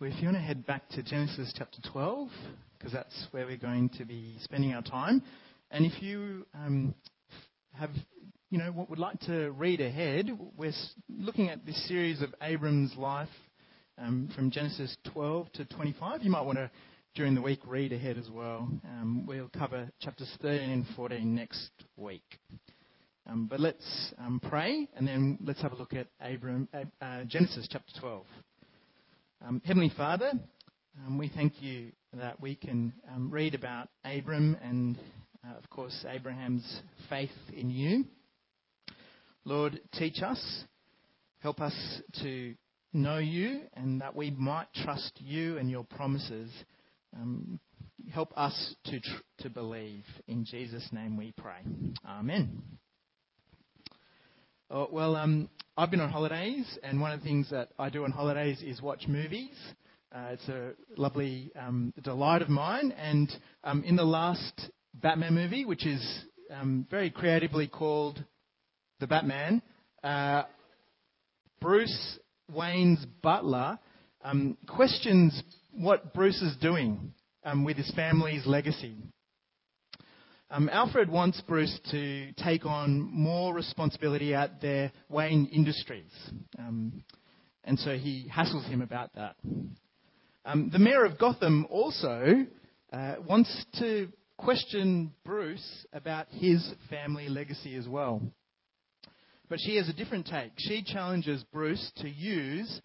Well, if you want to head back to Genesis chapter 12, because that's where we're going to be spending our time, and if you um, have, you know, what would like to read ahead, we're looking at this series of Abram's life um, from Genesis 12 to 25. You might want to, during the week, read ahead as well. Um, we'll cover chapters 13 and 14 next week. Um, but let's um, pray, and then let's have a look at Abram, uh, Genesis chapter 12. Um, Heavenly Father, um, we thank you that we can um, read about Abram and, uh, of course, Abraham's faith in you. Lord, teach us, help us to know you, and that we might trust you and your promises. Um, help us to, tr- to believe. In Jesus' name we pray. Amen. Oh, well, um, I've been on holidays, and one of the things that I do on holidays is watch movies. Uh, it's a lovely um, delight of mine. And um, in the last Batman movie, which is um, very creatively called The Batman, uh, Bruce Wayne's butler um, questions what Bruce is doing um, with his family's legacy. Um, Alfred wants Bruce to take on more responsibility at their Wayne Industries. Um, and so he hassles him about that. Um, the mayor of Gotham also uh, wants to question Bruce about his family legacy as well. But she has a different take. She challenges Bruce to use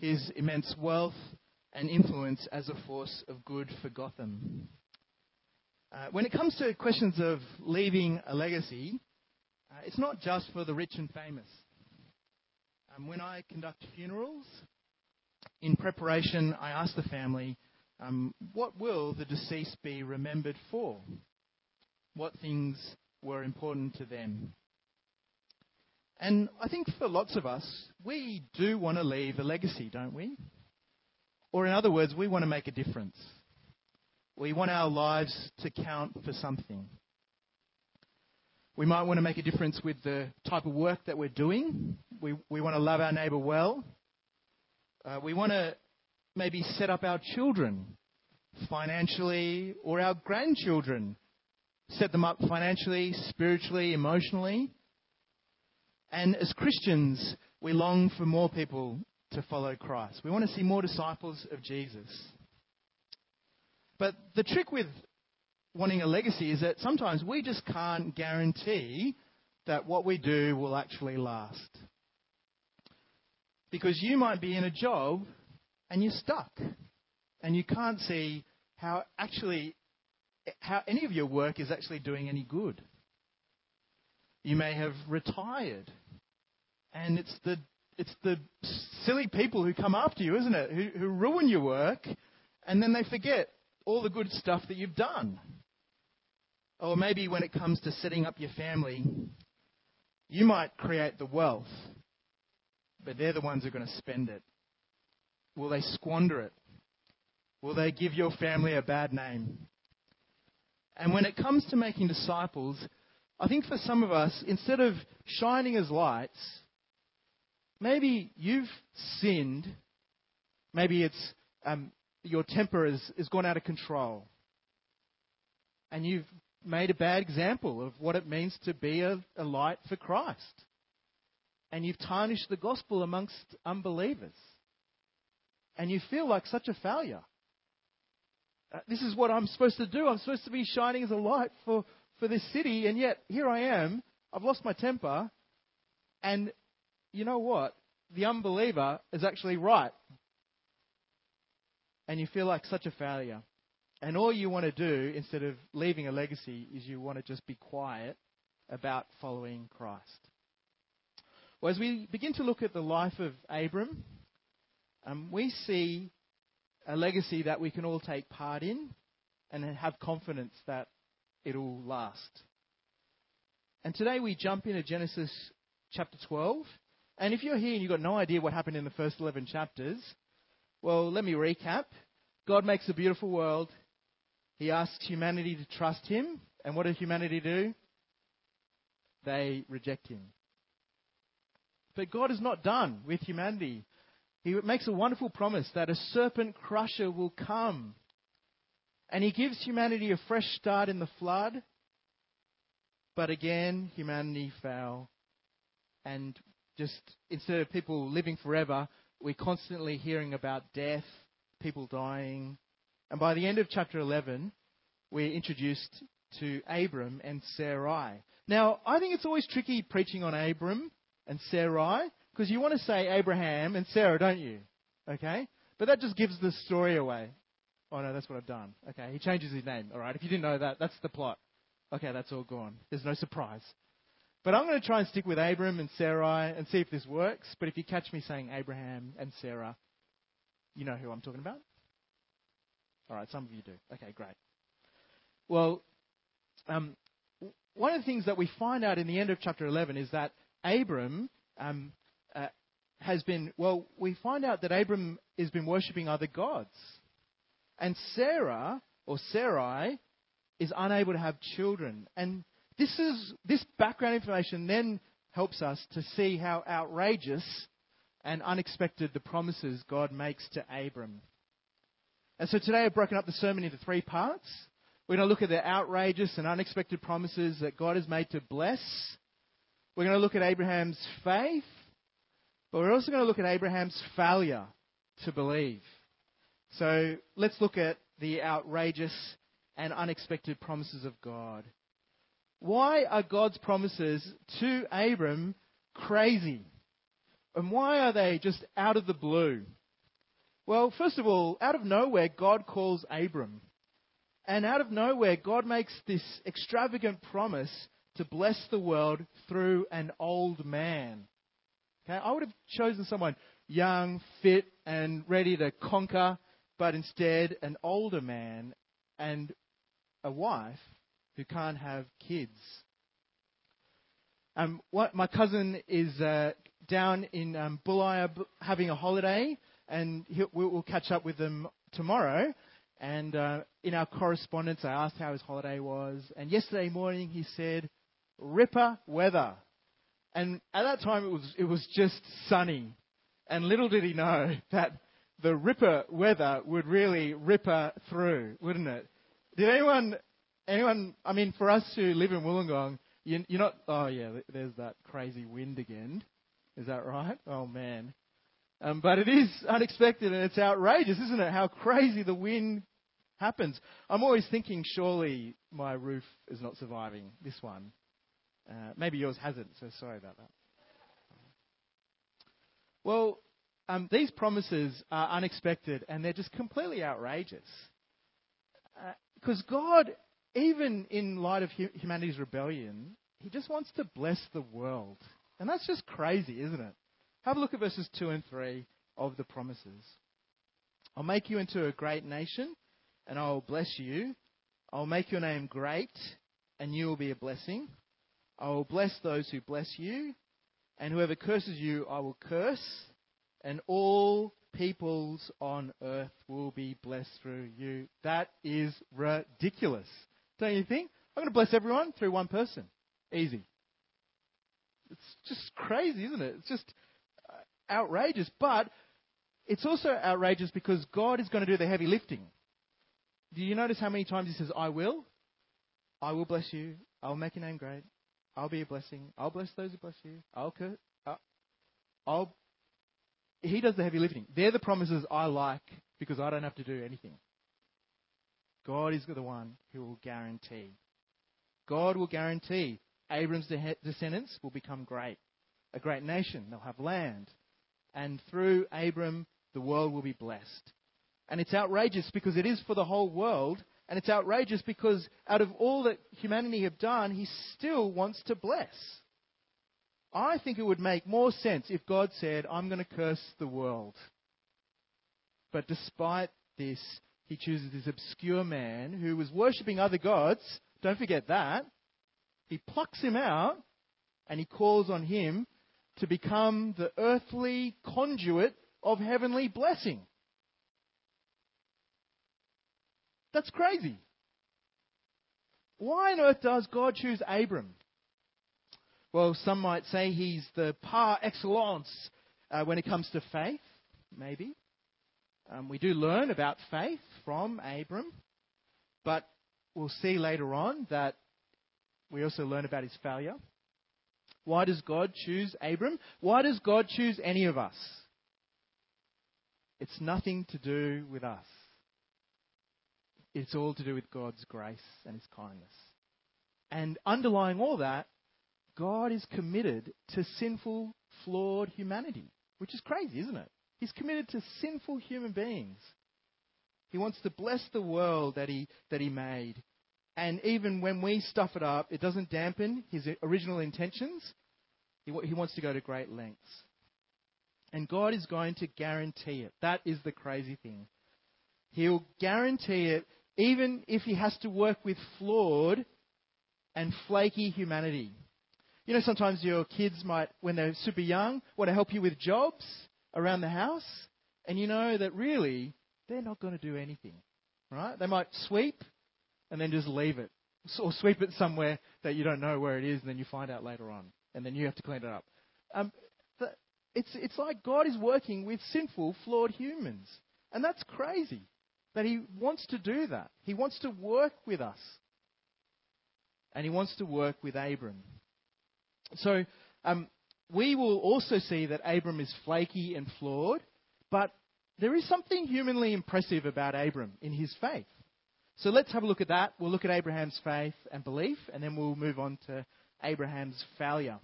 his immense wealth and influence as a force of good for Gotham. Uh, when it comes to questions of leaving a legacy, uh, it's not just for the rich and famous. Um, when I conduct funerals, in preparation, I ask the family, um, what will the deceased be remembered for? What things were important to them? And I think for lots of us, we do want to leave a legacy, don't we? Or in other words, we want to make a difference. We want our lives to count for something. We might want to make a difference with the type of work that we're doing. We, we want to love our neighbour well. Uh, we want to maybe set up our children financially or our grandchildren, set them up financially, spiritually, emotionally. And as Christians, we long for more people to follow Christ. We want to see more disciples of Jesus. But the trick with wanting a legacy is that sometimes we just can't guarantee that what we do will actually last. Because you might be in a job and you're stuck and you can't see how actually how any of your work is actually doing any good. You may have retired and it's the it's the silly people who come after you, isn't it? Who, who ruin your work and then they forget all the good stuff that you've done. Or maybe when it comes to setting up your family, you might create the wealth, but they're the ones who are going to spend it. Will they squander it? Will they give your family a bad name? And when it comes to making disciples, I think for some of us, instead of shining as lights, maybe you've sinned. Maybe it's um, your temper has, has gone out of control. And you've made a bad example of what it means to be a, a light for Christ. And you've tarnished the gospel amongst unbelievers. And you feel like such a failure. Uh, this is what I'm supposed to do. I'm supposed to be shining as a light for, for this city, and yet here I am. I've lost my temper. And you know what? The unbeliever is actually right and you feel like such a failure. And all you want to do, instead of leaving a legacy, is you want to just be quiet about following Christ. Well, as we begin to look at the life of Abram, um, we see a legacy that we can all take part in and have confidence that it'll last. And today we jump into Genesis chapter 12. And if you're here and you've got no idea what happened in the first 11 chapters, well, let me recap. God makes a beautiful world. He asks humanity to trust Him. And what does humanity do? They reject Him. But God is not done with humanity. he makes a wonderful promise that a serpent crusher will come. And he gives humanity a fresh start in the flood. But again, humanity fell. And just instead of people living forever, we're constantly hearing about death, people dying. And by the end of chapter 11, we're introduced to Abram and Sarai. Now, I think it's always tricky preaching on Abram and Sarai because you want to say Abraham and Sarah, don't you? Okay? But that just gives the story away. Oh no, that's what I've done. Okay, he changes his name. All right, if you didn't know that, that's the plot. Okay, that's all gone. There's no surprise. But I'm going to try and stick with Abram and Sarai and see if this works. But if you catch me saying Abraham and Sarah, you know who I'm talking about? All right, some of you do. Okay, great. Well, um, one of the things that we find out in the end of chapter 11 is that Abram um, uh, has been, well, we find out that Abram has been worshipping other gods. And Sarah, or Sarai, is unable to have children. And this, is, this background information then helps us to see how outrageous and unexpected the promises God makes to Abram. And so today I've broken up the sermon into three parts. We're going to look at the outrageous and unexpected promises that God has made to bless. We're going to look at Abraham's faith, but we're also going to look at Abraham's failure to believe. So let's look at the outrageous and unexpected promises of God. Why are God's promises to Abram crazy? And why are they just out of the blue? Well, first of all, out of nowhere, God calls Abram. And out of nowhere, God makes this extravagant promise to bless the world through an old man. Okay, I would have chosen someone young, fit, and ready to conquer, but instead an older man and a wife who can't have kids. Um, what, my cousin is uh, down in um, Bulli having a holiday, and we'll catch up with them tomorrow. And uh, in our correspondence, I asked how his holiday was. And yesterday morning, he said, "Ripper weather." And at that time, it was it was just sunny. And little did he know that the ripper weather would really ripper through, wouldn't it? Did anyone anyone? I mean, for us who live in Wollongong, you, you're not. Oh yeah, there's that crazy wind again. Is that right? Oh man. Um, but it is unexpected and it's outrageous, isn't it? How crazy the wind happens. I'm always thinking, surely my roof is not surviving this one. Uh, maybe yours hasn't, so sorry about that. Well, um, these promises are unexpected and they're just completely outrageous. Because uh, God, even in light of humanity's rebellion, He just wants to bless the world. And that's just crazy, isn't it? Have a look at verses 2 and 3 of the promises. I'll make you into a great nation, and I will bless you. I will make your name great, and you will be a blessing. I will bless those who bless you, and whoever curses you, I will curse, and all peoples on earth will be blessed through you. That is ridiculous. Don't you think? I'm going to bless everyone through one person. Easy. It's just crazy, isn't it? It's just outrageous, but it's also outrageous because God is going to do the heavy lifting. Do you notice how many times he says, I will? I will bless you. I'll make your name great. I'll be a blessing. I'll bless those who bless you. I'll curse. Uh, I'll. He does the heavy lifting. They're the promises I like because I don't have to do anything. God is the one who will guarantee. God will guarantee Abram's descendants will become great, a great nation. They'll have land and through Abram, the world will be blessed. And it's outrageous because it is for the whole world, and it's outrageous because out of all that humanity have done, he still wants to bless. I think it would make more sense if God said, I'm going to curse the world. But despite this, he chooses this obscure man who was worshipping other gods. Don't forget that. He plucks him out and he calls on him to become the earthly conduit of heavenly blessing. That's crazy. Why on earth does God choose Abram? Well, some might say he's the par excellence uh, when it comes to faith. maybe. Um, we do learn about faith from Abram, but we'll see later on that we also learn about his failure. Why does God choose Abram? Why does God choose any of us? It's nothing to do with us. It's all to do with God's grace and his kindness. And underlying all that, God is committed to sinful, flawed humanity, which is crazy, isn't it? He's committed to sinful human beings. He wants to bless the world that he, that he made. And even when we stuff it up, it doesn't dampen his original intentions. He, he wants to go to great lengths. And God is going to guarantee it. That is the crazy thing. He'll guarantee it even if he has to work with flawed and flaky humanity. You know, sometimes your kids might, when they're super young, want to help you with jobs around the house, and you know that really they're not going to do anything, right? They might sweep and then just leave it, or sweep it somewhere that you don't know where it is, and then you find out later on, and then you have to clean it up. Um, it's, it's like God is working with sinful, flawed humans. And that's crazy that He wants to do that. He wants to work with us. And He wants to work with Abram. So um, we will also see that Abram is flaky and flawed, but there is something humanly impressive about Abram in his faith. So let's have a look at that. We'll look at Abraham's faith and belief, and then we'll move on to Abraham's failure.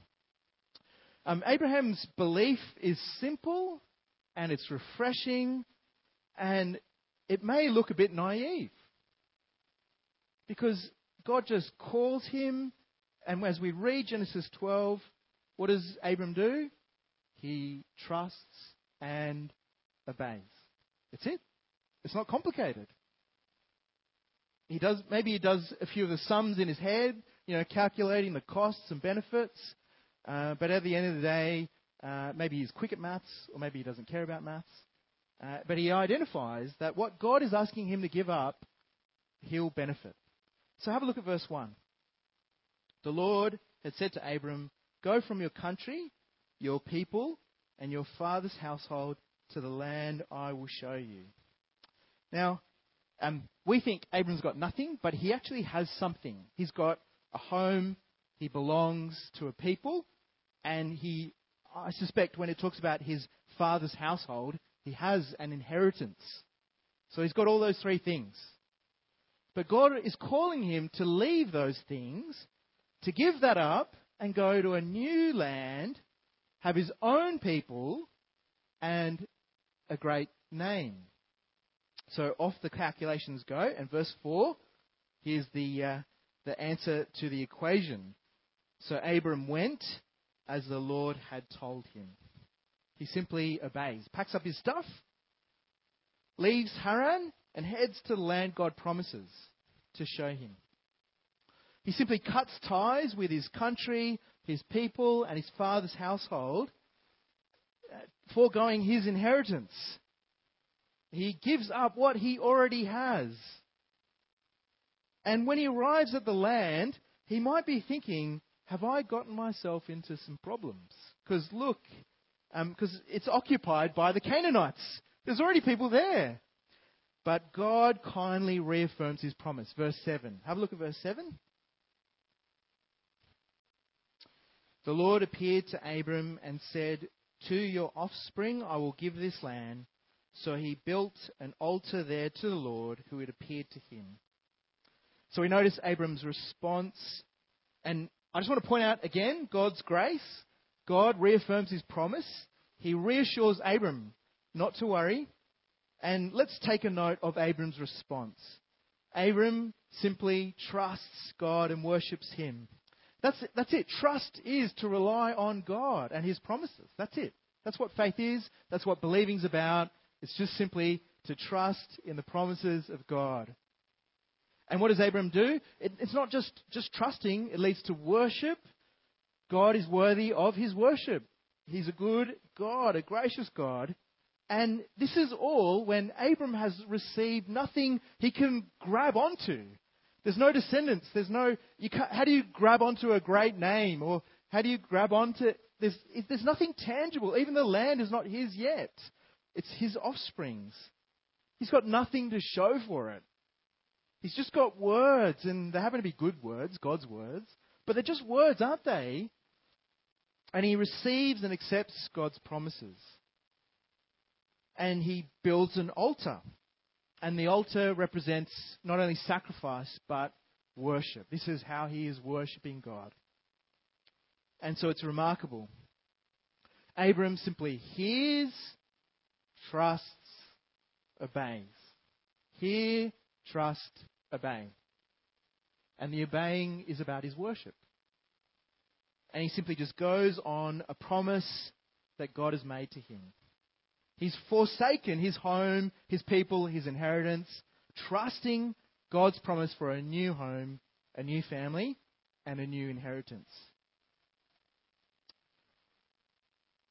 Um, Abraham's belief is simple and it's refreshing, and it may look a bit naive because God just calls him, and as we read Genesis 12, what does Abram do? He trusts and obeys. That's it. It's not complicated. He does maybe he does a few of the sums in his head, you know, calculating the costs and benefits. Uh, but at the end of the day, uh, maybe he's quick at maths, or maybe he doesn't care about maths. Uh, but he identifies that what God is asking him to give up, he'll benefit. So have a look at verse 1. The Lord had said to Abram, Go from your country, your people, and your father's household to the land I will show you. Now, um, we think Abram's got nothing, but he actually has something. He's got a home, he belongs to a people, and he, I suspect, when it talks about his father's household, he has an inheritance. So he's got all those three things. But God is calling him to leave those things, to give that up, and go to a new land, have his own people, and a great name. So off the calculations go, and verse 4, here's the, uh, the answer to the equation. So Abram went as the Lord had told him. He simply obeys, packs up his stuff, leaves Haran, and heads to the land God promises to show him. He simply cuts ties with his country, his people, and his father's household, uh, foregoing his inheritance. He gives up what he already has. And when he arrives at the land, he might be thinking, have I gotten myself into some problems? Because look, because um, it's occupied by the Canaanites. There's already people there. But God kindly reaffirms his promise. Verse 7. Have a look at verse 7. The Lord appeared to Abram and said, To your offspring I will give this land. So he built an altar there to the Lord who had appeared to him. So we notice Abram's response. And I just want to point out again God's grace. God reaffirms his promise. He reassures Abram not to worry. And let's take a note of Abram's response. Abram simply trusts God and worships him. That's it. That's it. Trust is to rely on God and his promises. That's it. That's what faith is. That's what believing's about. It's just simply to trust in the promises of God. And what does Abram do? It, it's not just, just trusting, it leads to worship. God is worthy of his worship. He's a good God, a gracious God. And this is all when Abram has received nothing he can grab onto. There's no descendants. There's no. how do you grab onto a great name? Or how do you grab onto. There's, there's nothing tangible. Even the land is not his yet. it's his offsprings. He's got nothing to show for it. He's just got words, and they happen to be good words, God's words, but they're just words, aren't they? And he receives and accepts God's promises. And he builds an altar. And the altar represents not only sacrifice, but worship. This is how he is worshipping God. And so it's remarkable. Abram simply hears, trusts, obeys. Hear, trust, obey. And the obeying is about his worship. And he simply just goes on a promise that God has made to him. He's forsaken his home, his people, his inheritance, trusting God's promise for a new home, a new family, and a new inheritance.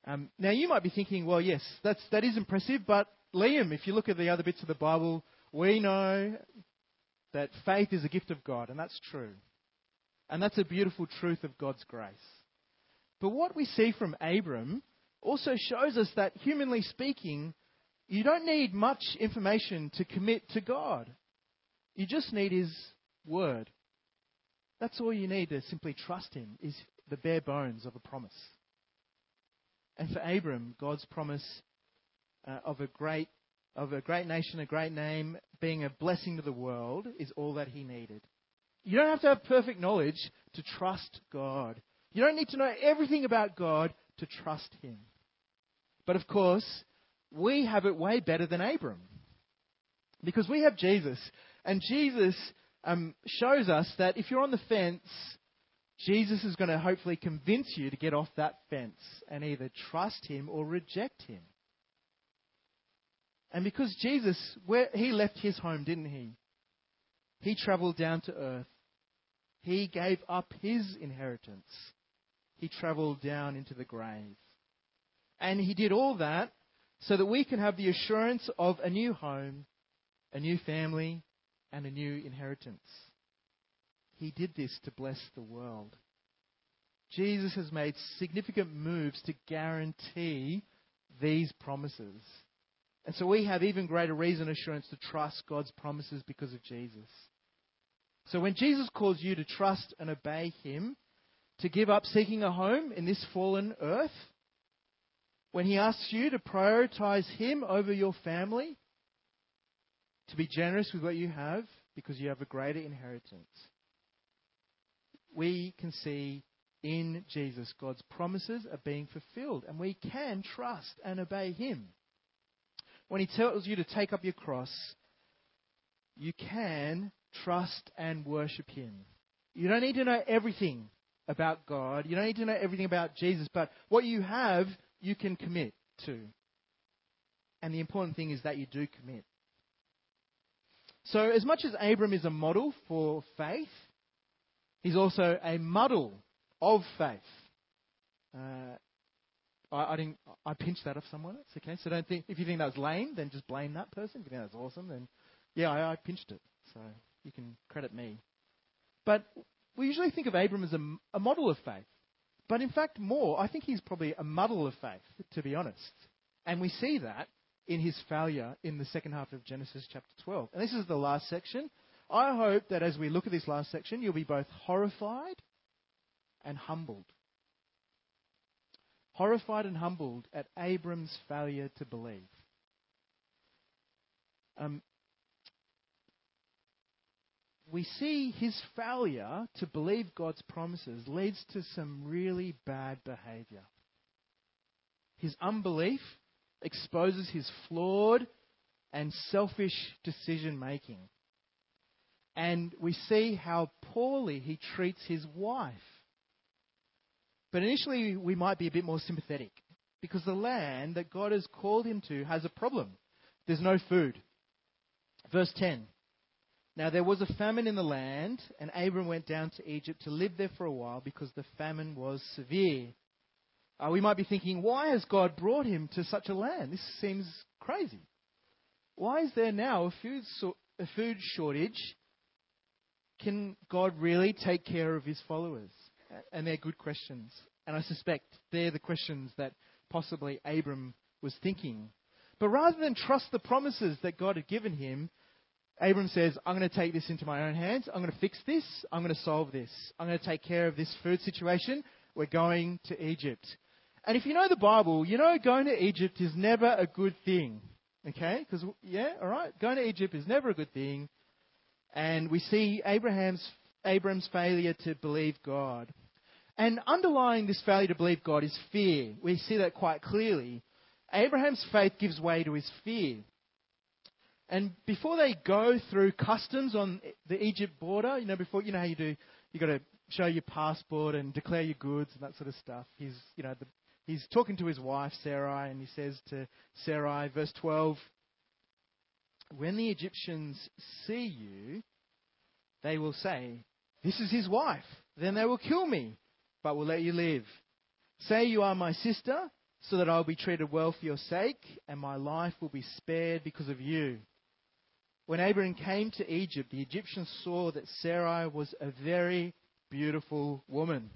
Um, now you might be thinking, well, yes, that's that is impressive, but Liam, if you look at the other bits of the Bible, we know that faith is a gift of God, and that's true. And that's a beautiful truth of God's grace. But what we see from Abram also shows us that, humanly speaking, you don't need much information to commit to God. You just need His Word. That's all you need to simply trust Him, is the bare bones of a promise. And for Abram, God's promise uh, of a great of a great nation, a great name, being a blessing to the world is all that he needed. You don't have to have perfect knowledge to trust God. You don't need to know everything about God to trust him. But of course, we have it way better than Abram. Because we have Jesus. And Jesus um, shows us that if you're on the fence, Jesus is going to hopefully convince you to get off that fence and either trust him or reject him. And because Jesus, where he left his home, didn't he? He traveled down to earth. He gave up his inheritance. He traveled down into the grave. And he did all that so that we can have the assurance of a new home, a new family, and a new inheritance. He did this to bless the world. Jesus has made significant moves to guarantee these promises. And so we have even greater reason assurance to trust God's promises because of Jesus. So when Jesus calls you to trust and obey Him, to give up seeking a home in this fallen earth, when He asks you to prioritize Him over your family, to be generous with what you have because you have a greater inheritance, we can see in Jesus God's promises are being fulfilled, and we can trust and obey Him. When He tells you to take up your cross, you can trust and worship Him. You don't need to know everything about God, you don't need to know everything about Jesus, but what you have, you can commit to. And the important thing is that you do commit. So, as much as Abram is a model for faith, He's also a model of faith. Uh, I, I, didn't. I pinched that off someone else. Okay, so don't think if you think that was lame, then just blame that person. If you think that's awesome, then yeah, I, I pinched it. So you can credit me. But we usually think of Abram as a, a model of faith. But in fact, more, I think he's probably a muddle of faith, to be honest. And we see that in his failure in the second half of Genesis chapter 12. And this is the last section. I hope that as we look at this last section, you'll be both horrified and humbled. Horrified and humbled at Abram's failure to believe. Um, we see his failure to believe God's promises leads to some really bad behavior. His unbelief exposes his flawed and selfish decision making. And we see how poorly he treats his wife. But initially, we might be a bit more sympathetic because the land that God has called him to has a problem. There's no food. Verse 10 Now there was a famine in the land, and Abram went down to Egypt to live there for a while because the famine was severe. Uh, we might be thinking, why has God brought him to such a land? This seems crazy. Why is there now a food, so- a food shortage can God really take care of his followers? And they're good questions. And I suspect they're the questions that possibly Abram was thinking. But rather than trust the promises that God had given him, Abram says, I'm going to take this into my own hands. I'm going to fix this. I'm going to solve this. I'm going to take care of this food situation. We're going to Egypt. And if you know the Bible, you know going to Egypt is never a good thing. Okay? Because, yeah, all right? Going to Egypt is never a good thing. And we see Abraham's, Abram's failure to believe God. And underlying this failure to believe God is fear. We see that quite clearly. Abraham's faith gives way to his fear. And before they go through customs on the Egypt border, you know, before you know how you do, you got to show your passport and declare your goods and that sort of stuff. He's, you know, the, he's talking to his wife Sarai, and he says to Sarai, verse 12, "When the Egyptians see you, they will say, "This is his wife." Then they will kill me, but will let you live. Say you are my sister, so that I will be treated well for your sake, and my life will be spared because of you. When Abraham came to Egypt, the Egyptians saw that Sarai was a very beautiful woman.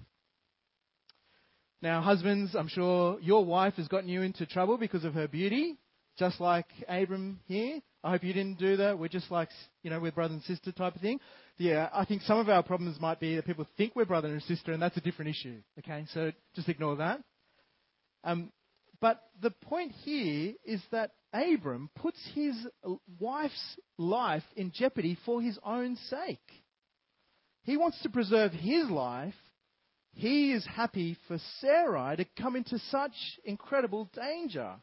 Now, husbands, I'm sure your wife has gotten you into trouble because of her beauty, just like Abram here. I hope you didn't do that. We're just like, you know, we're brother and sister type of thing. Yeah, I think some of our problems might be that people think we're brother and sister, and that's a different issue. Okay, so just ignore that. Um, but the point here is that Abram puts his wife's life in jeopardy for his own sake. He wants to preserve his life. He is happy for Sarai to come into such incredible danger.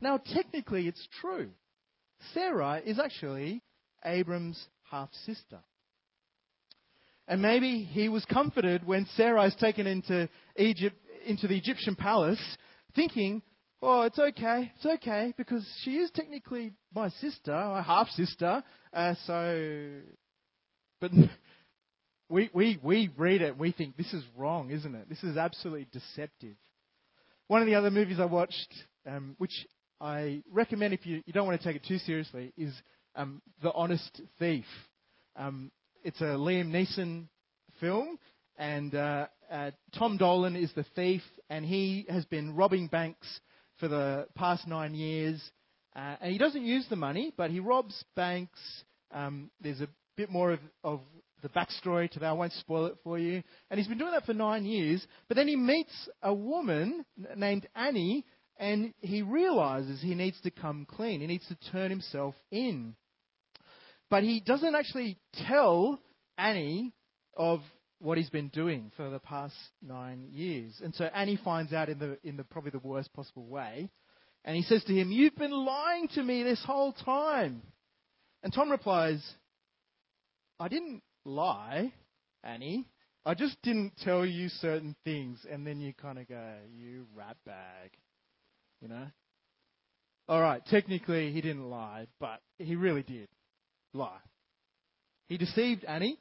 Now, technically, it's true. Sarai is actually Abram's half sister. And maybe he was comforted when Sarai is taken into Egypt, into the Egyptian palace, thinking, oh, it's okay, it's okay, because she is technically my sister, my half sister. Uh, so, but we, we, we read it we think this is wrong, isn't it? This is absolutely deceptive. One of the other movies I watched, um, which I recommend if you, you don't want to take it too seriously, is um, The Honest Thief. Um, it's a Liam Neeson film, and uh, uh, Tom Dolan is the thief, and he has been robbing banks for the past nine years. Uh, and he doesn't use the money, but he robs banks. Um, there's a bit more of, of the backstory to that. I won't spoil it for you. And he's been doing that for nine years. But then he meets a woman named Annie, and he realizes he needs to come clean. He needs to turn himself in. But he doesn't actually tell Annie of what he's been doing for the past nine years. And so Annie finds out in the in the probably the worst possible way. And he says to him, You've been lying to me this whole time. And Tom replies, I didn't lie, Annie. I just didn't tell you certain things. And then you kind of go, You rat bag. You know? All right, technically he didn't lie, but he really did lie. He deceived Annie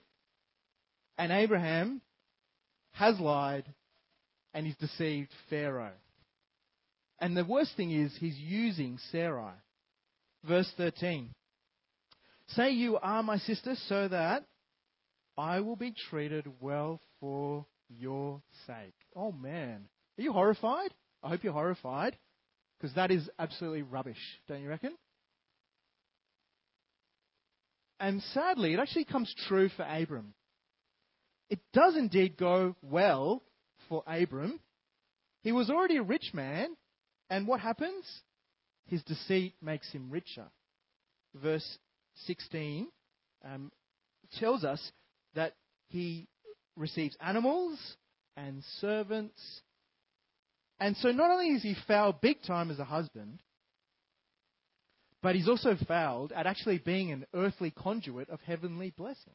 and Abraham has lied and he's deceived Pharaoh. And the worst thing is, he's using Sarai. Verse 13 Say you are my sister, so that I will be treated well for your sake. Oh man. Are you horrified? I hope you're horrified. Because that is absolutely rubbish, don't you reckon? And sadly, it actually comes true for Abram it does indeed go well for Abram. He was already a rich man, and what happens? His deceit makes him richer. Verse 16 um, tells us that he receives animals and servants. And so not only is he fouled big time as a husband, but he's also fouled at actually being an earthly conduit of heavenly blessing.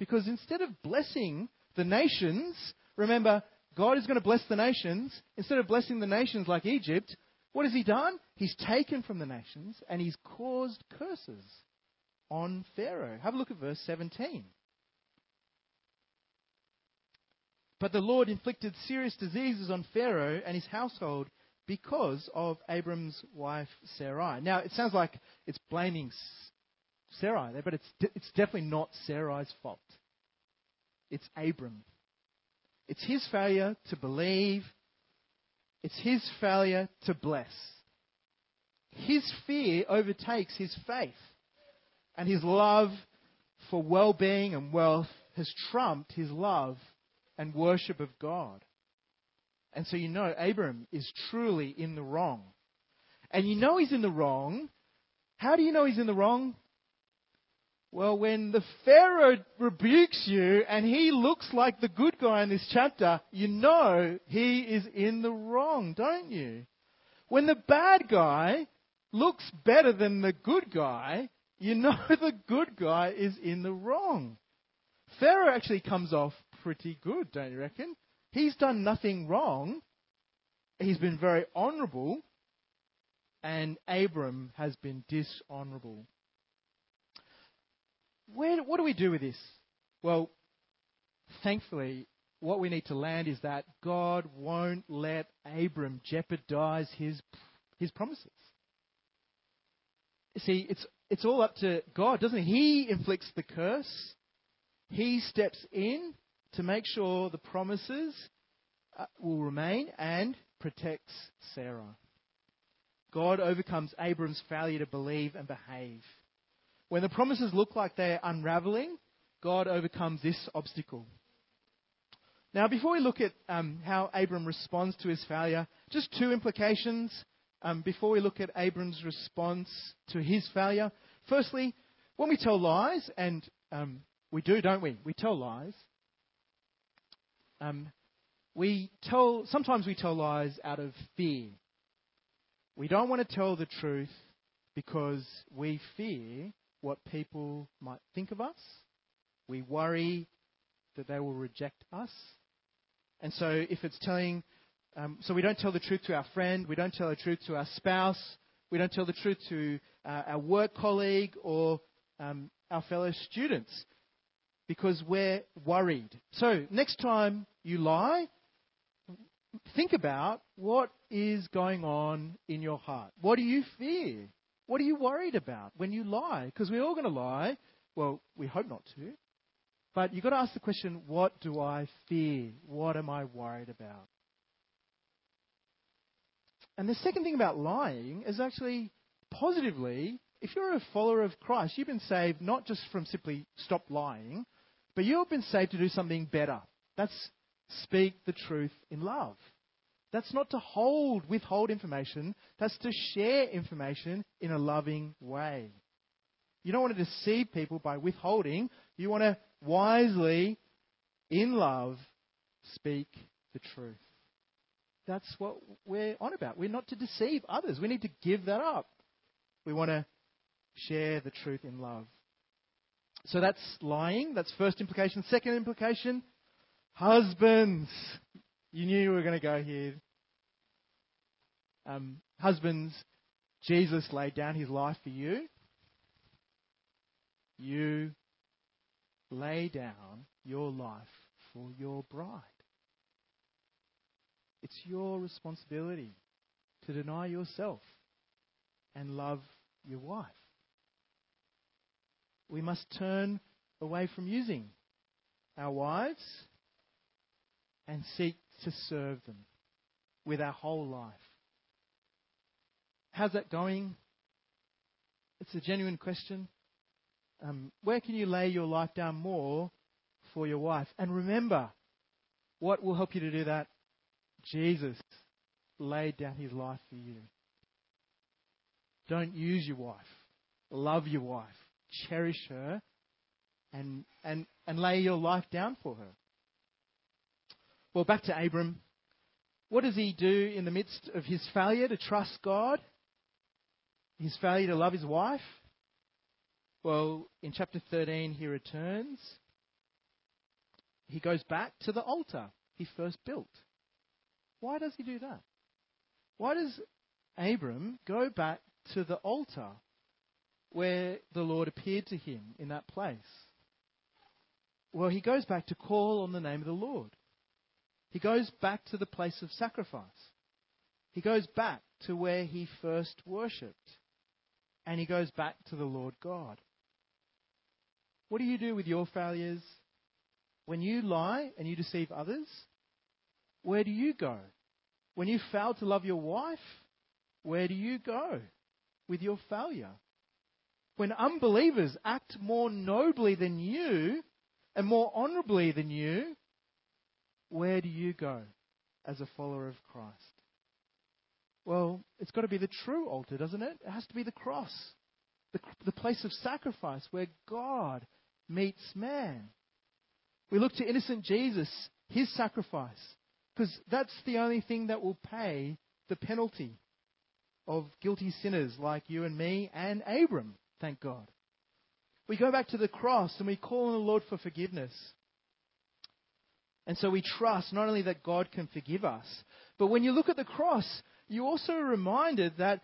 Because instead of blessing the nations, remember, God is going to bless the nations. Instead of blessing the nations like Egypt, what has He done? He's taken from the nations and He's caused curses on Pharaoh. Have a look at verse 17. But the Lord inflicted serious diseases on Pharaoh and his household because of Abram's wife Sarai. Now, it sounds like it's blaming Sarai there, but it's, it's definitely not Sarai's fault. It's Abram. It's his failure to believe. It's his failure to bless. his fear overtakes his faith. And his love for well being and wealth has trumped his love and worship of God. And so you know Abram is truly in the wrong. And you know he's in the wrong. How do you know he's in the wrong? Well, when the Pharaoh rebukes you and he looks like the good guy in this chapter, you know he is in the wrong, don't you? When the bad guy looks better than the good guy, you know the good guy is in the wrong. Pharaoh actually comes off pretty good, don't you reckon? He's done nothing wrong. He's been very honourable. And Abram has been dishonourable. Where, what do we do with this? Well, thankfully, what we need to land is that God won't let Abram jeopardize his, his promises. See, it's, it's all up to God, doesn't? He inflicts the curse. He steps in to make sure the promises uh, will remain and protects Sarah. God overcomes Abram's failure to believe and behave. When the promises look like they're unraveling, God overcomes this obstacle. Now, before we look at um, how Abram responds to his failure, just two implications um, before we look at Abram's response to his failure. Firstly, when we tell lies, and um, we do, don't we? We tell lies. Um, we tell sometimes we tell lies out of fear. We don't want to tell the truth because we fear what people might think of us. We worry that they will reject us. And so, if it's telling, um, so we don't tell the truth to our friend, we don't tell the truth to our spouse, we don't tell the truth to uh, our work colleague or um, our fellow students because we're worried. So, next time you lie, think about what is going on in your heart. What do you fear? What are you worried about when you lie? Because we're all going to lie. Well, we hope not to. But you've got to ask the question what do I fear? What am I worried about? And the second thing about lying is actually positively, if you're a follower of Christ, you've been saved not just from simply stop lying, but you've been saved to do something better. That's speak the truth in love. That's not to hold, withhold information. That's to share information in a loving way. You don't want to deceive people by withholding. You want to wisely, in love, speak the truth. That's what we're on about. We're not to deceive others. We need to give that up. We want to share the truth in love. So that's lying. That's first implication. Second implication, husbands. You knew you were going to go here. Um, husbands, Jesus laid down his life for you. You lay down your life for your bride. It's your responsibility to deny yourself and love your wife. We must turn away from using our wives and seek to serve them with our whole life. How's that going? It's a genuine question. Um, where can you lay your life down more for your wife? And remember, what will help you to do that? Jesus laid down his life for you. Don't use your wife. Love your wife. Cherish her and, and, and lay your life down for her. Well, back to Abram. What does he do in the midst of his failure to trust God? His failure to love his wife? Well, in chapter 13, he returns. He goes back to the altar he first built. Why does he do that? Why does Abram go back to the altar where the Lord appeared to him in that place? Well, he goes back to call on the name of the Lord. He goes back to the place of sacrifice. He goes back to where he first worshipped. And he goes back to the Lord God. What do you do with your failures? When you lie and you deceive others, where do you go? When you fail to love your wife, where do you go? with your failure? When unbelievers act more nobly than you and more honorably than you, where do you go as a follower of Christ? Well, it's got to be the true altar, doesn't it? It has to be the cross, the, the place of sacrifice where God meets man. We look to innocent Jesus, his sacrifice, because that's the only thing that will pay the penalty of guilty sinners like you and me and Abram, thank God. We go back to the cross and we call on the Lord for forgiveness. And so we trust not only that God can forgive us, but when you look at the cross, you're also reminded that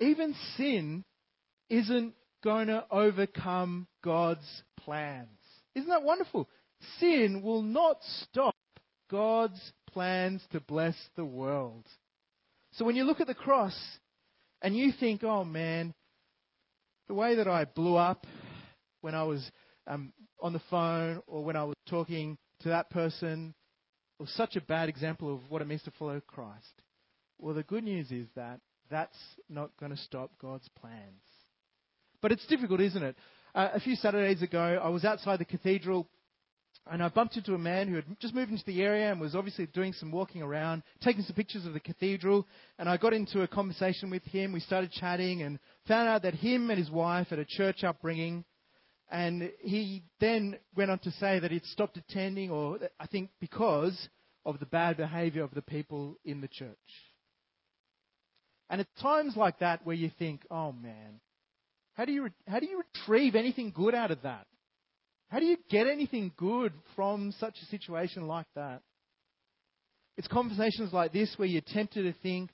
even sin isn't going to overcome God's plans. Isn't that wonderful? Sin will not stop God's plans to bless the world. So when you look at the cross and you think, oh man, the way that I blew up when I was um, on the phone or when I was talking to that person was such a bad example of what it means to follow Christ. Well, the good news is that that's not going to stop God's plans. But it's difficult, isn't it? Uh, a few Saturdays ago, I was outside the cathedral and I bumped into a man who had just moved into the area and was obviously doing some walking around, taking some pictures of the cathedral. And I got into a conversation with him. We started chatting and found out that him and his wife had a church upbringing. And he then went on to say that he'd stopped attending, or I think because of the bad behavior of the people in the church. And at times like that where you think, oh man, how do you, how do you retrieve anything good out of that? How do you get anything good from such a situation like that? It's conversations like this where you're tempted to think,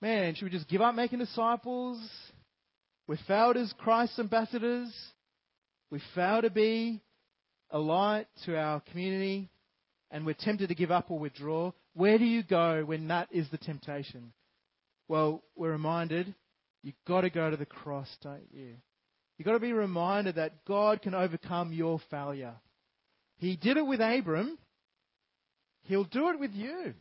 man, should we just give up making disciples? We've failed as Christ's ambassadors. We fail to be a light to our community and we're tempted to give up or withdraw. Where do you go when that is the temptation? Well, we're reminded you've got to go to the cross, don't you? You've got to be reminded that God can overcome your failure. He did it with Abram. He'll do it with you.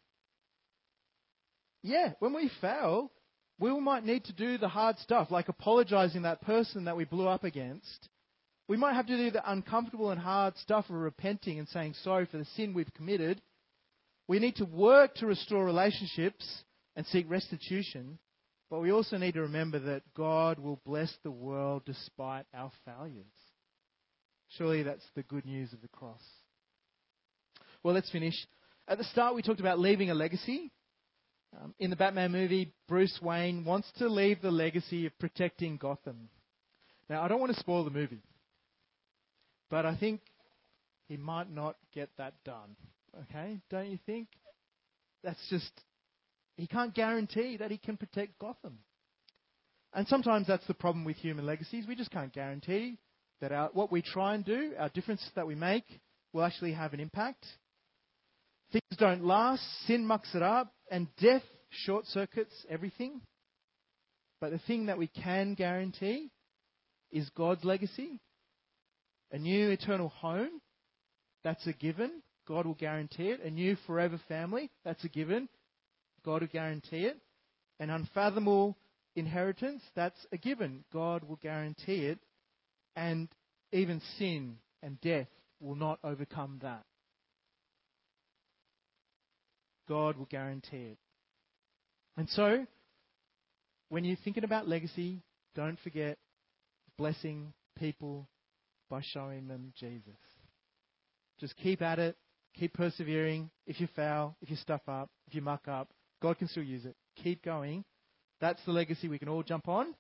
Yeah, when we fail, we might need to do the hard stuff, like apologizing that person that we blew up against. We might have to do the uncomfortable and hard stuff of repenting and saying sorry for the sin we've committed. We need to work to restore relationships and seek restitution. But we also need to remember that God will bless the world despite our failures. Surely that's the good news of the cross. Well, let's finish. At the start, we talked about leaving a legacy. Um, in the Batman movie, Bruce Wayne wants to leave the legacy of protecting Gotham. Now, I don't want to spoil the movie, but I think he might not get that done. Okay? Don't you think? That's just he can't guarantee that he can protect Gotham. And sometimes that's the problem with human legacies. We just can't guarantee that our, what we try and do, our difference that we make, will actually have an impact. Things don't last, sin mucks it up, and death short circuits everything. But the thing that we can guarantee is God's legacy. A new eternal home, that's a given. God will guarantee it. A new forever family, that's a given. God will guarantee it. An unfathomable inheritance, that's a given. God will guarantee it. And even sin and death will not overcome that. God will guarantee it. And so, when you're thinking about legacy, don't forget blessing people by showing them Jesus. Just keep at it, keep persevering. If you fail, if you stuff up, if you muck up, God can still use it. Keep going. That's the legacy we can all jump on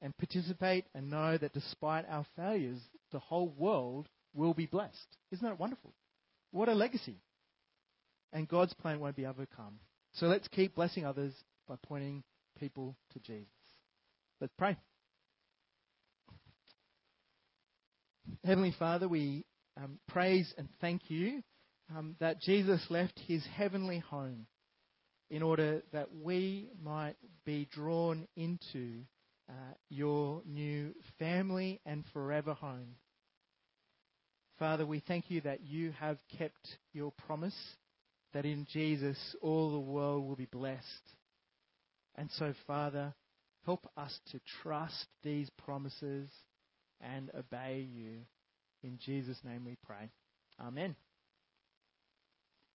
and participate and know that despite our failures, the whole world will be blessed. Isn't that wonderful? What a legacy. And God's plan won't be overcome. So let's keep blessing others by pointing people to Jesus. Let's pray. Heavenly Father, we um, praise and thank you um, that Jesus left his heavenly home in order that we might be drawn into uh, your new family and forever home. Father, we thank you that you have kept your promise that in Jesus all the world will be blessed. And so, Father, Help us to trust these promises and obey you. In Jesus' name we pray. Amen.